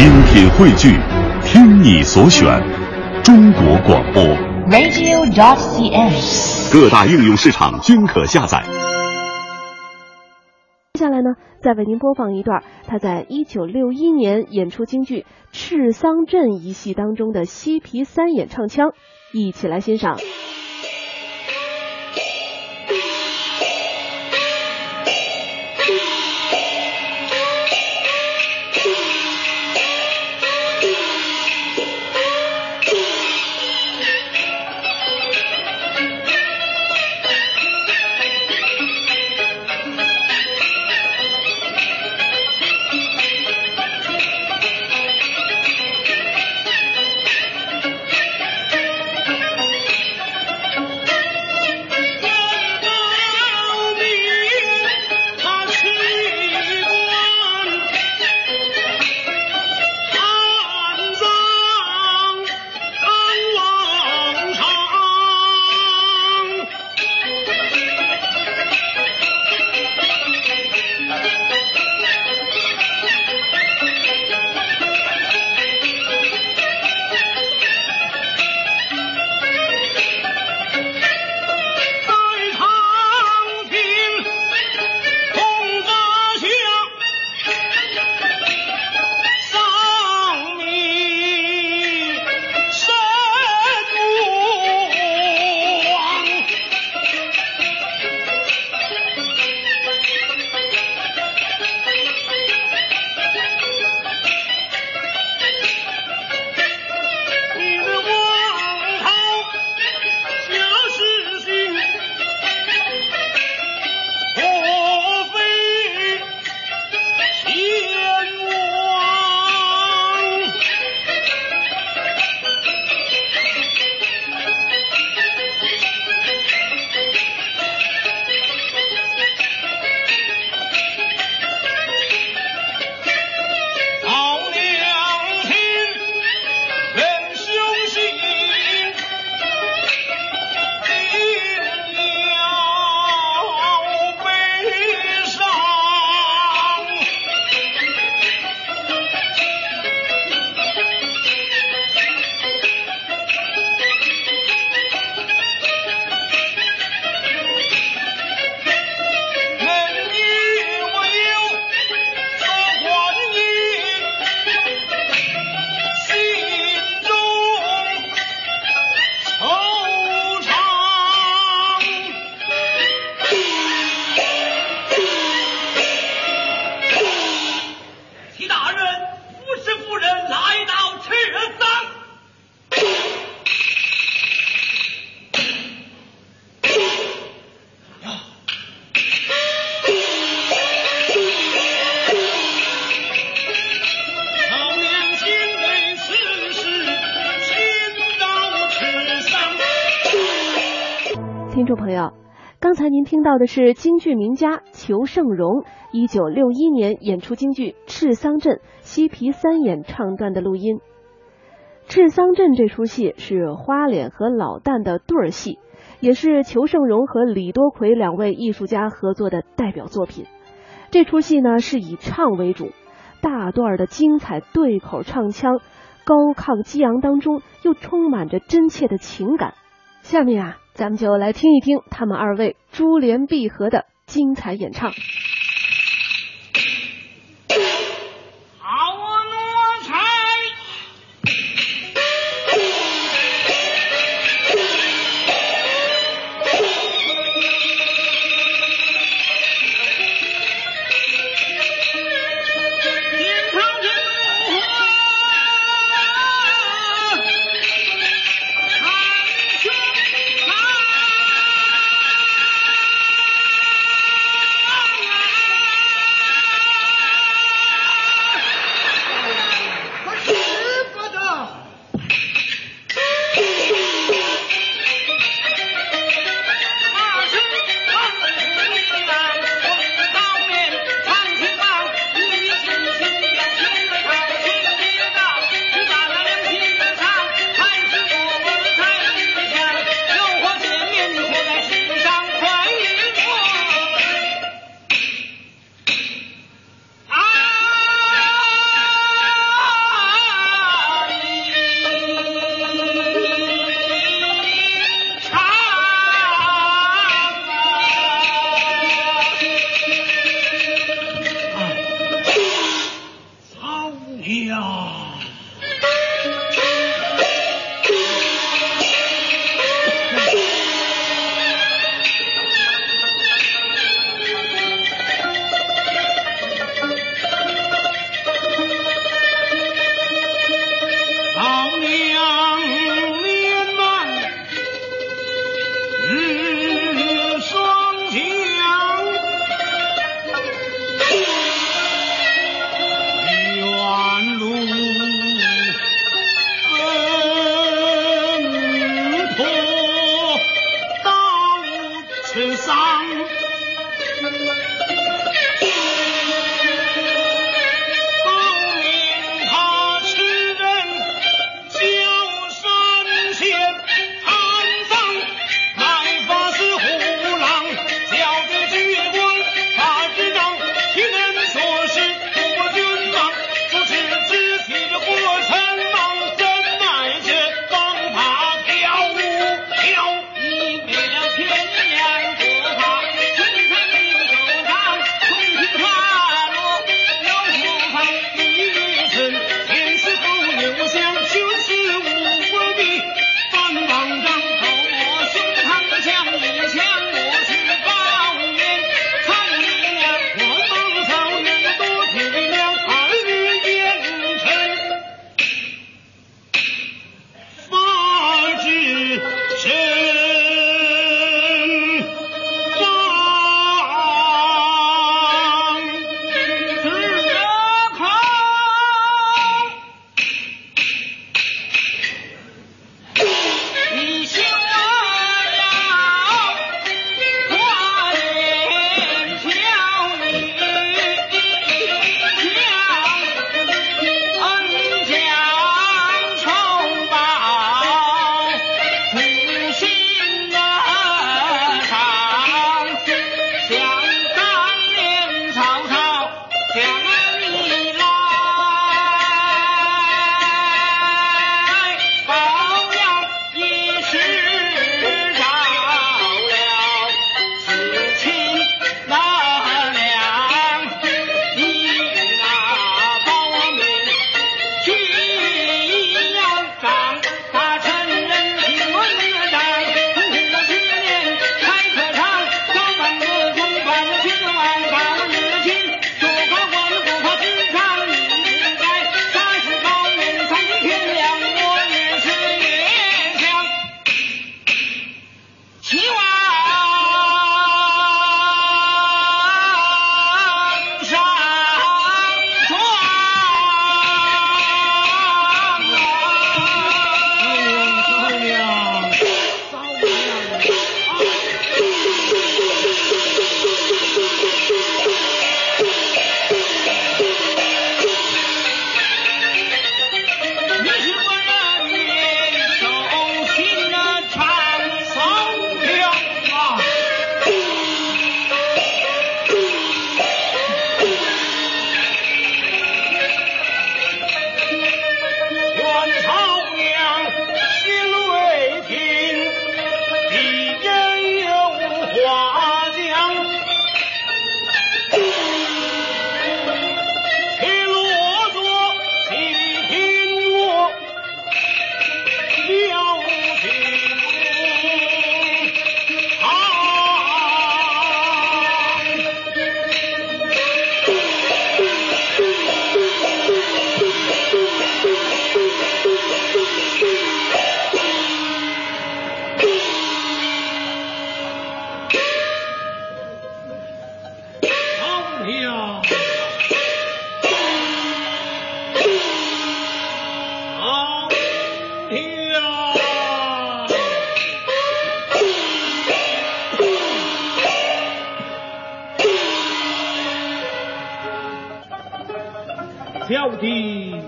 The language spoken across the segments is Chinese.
精品汇聚，听你所选，中国广播。radio.cn。各大应用市场均可下载。接下来呢，再为您播放一段他在一九六一年演出京剧《赤桑镇》一戏当中的西皮三演唱腔，一起来欣赏。刚才您听到的是京剧名家裘盛戎一九六一年演出京剧《赤桑镇》西皮三眼唱段的录音。《赤桑镇》这出戏是花脸和老旦的对儿戏，也是裘盛戎和李多奎两位艺术家合作的代表作品。这出戏呢是以唱为主，大段的精彩对口唱腔，高亢激昂当中又充满着真切的情感。下面啊，咱们就来听一听他们二位珠联璧合的精彩演唱。小弟。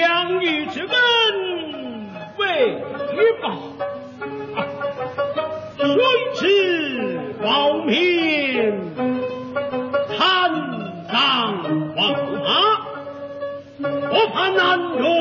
养育之恩未报谁知报名贪赃枉法我怕难容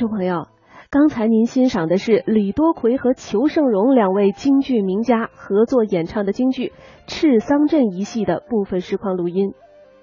众朋友，刚才您欣赏的是李多奎和裘盛戎两位京剧名家合作演唱的京剧《赤桑镇》一戏的部分实况录音。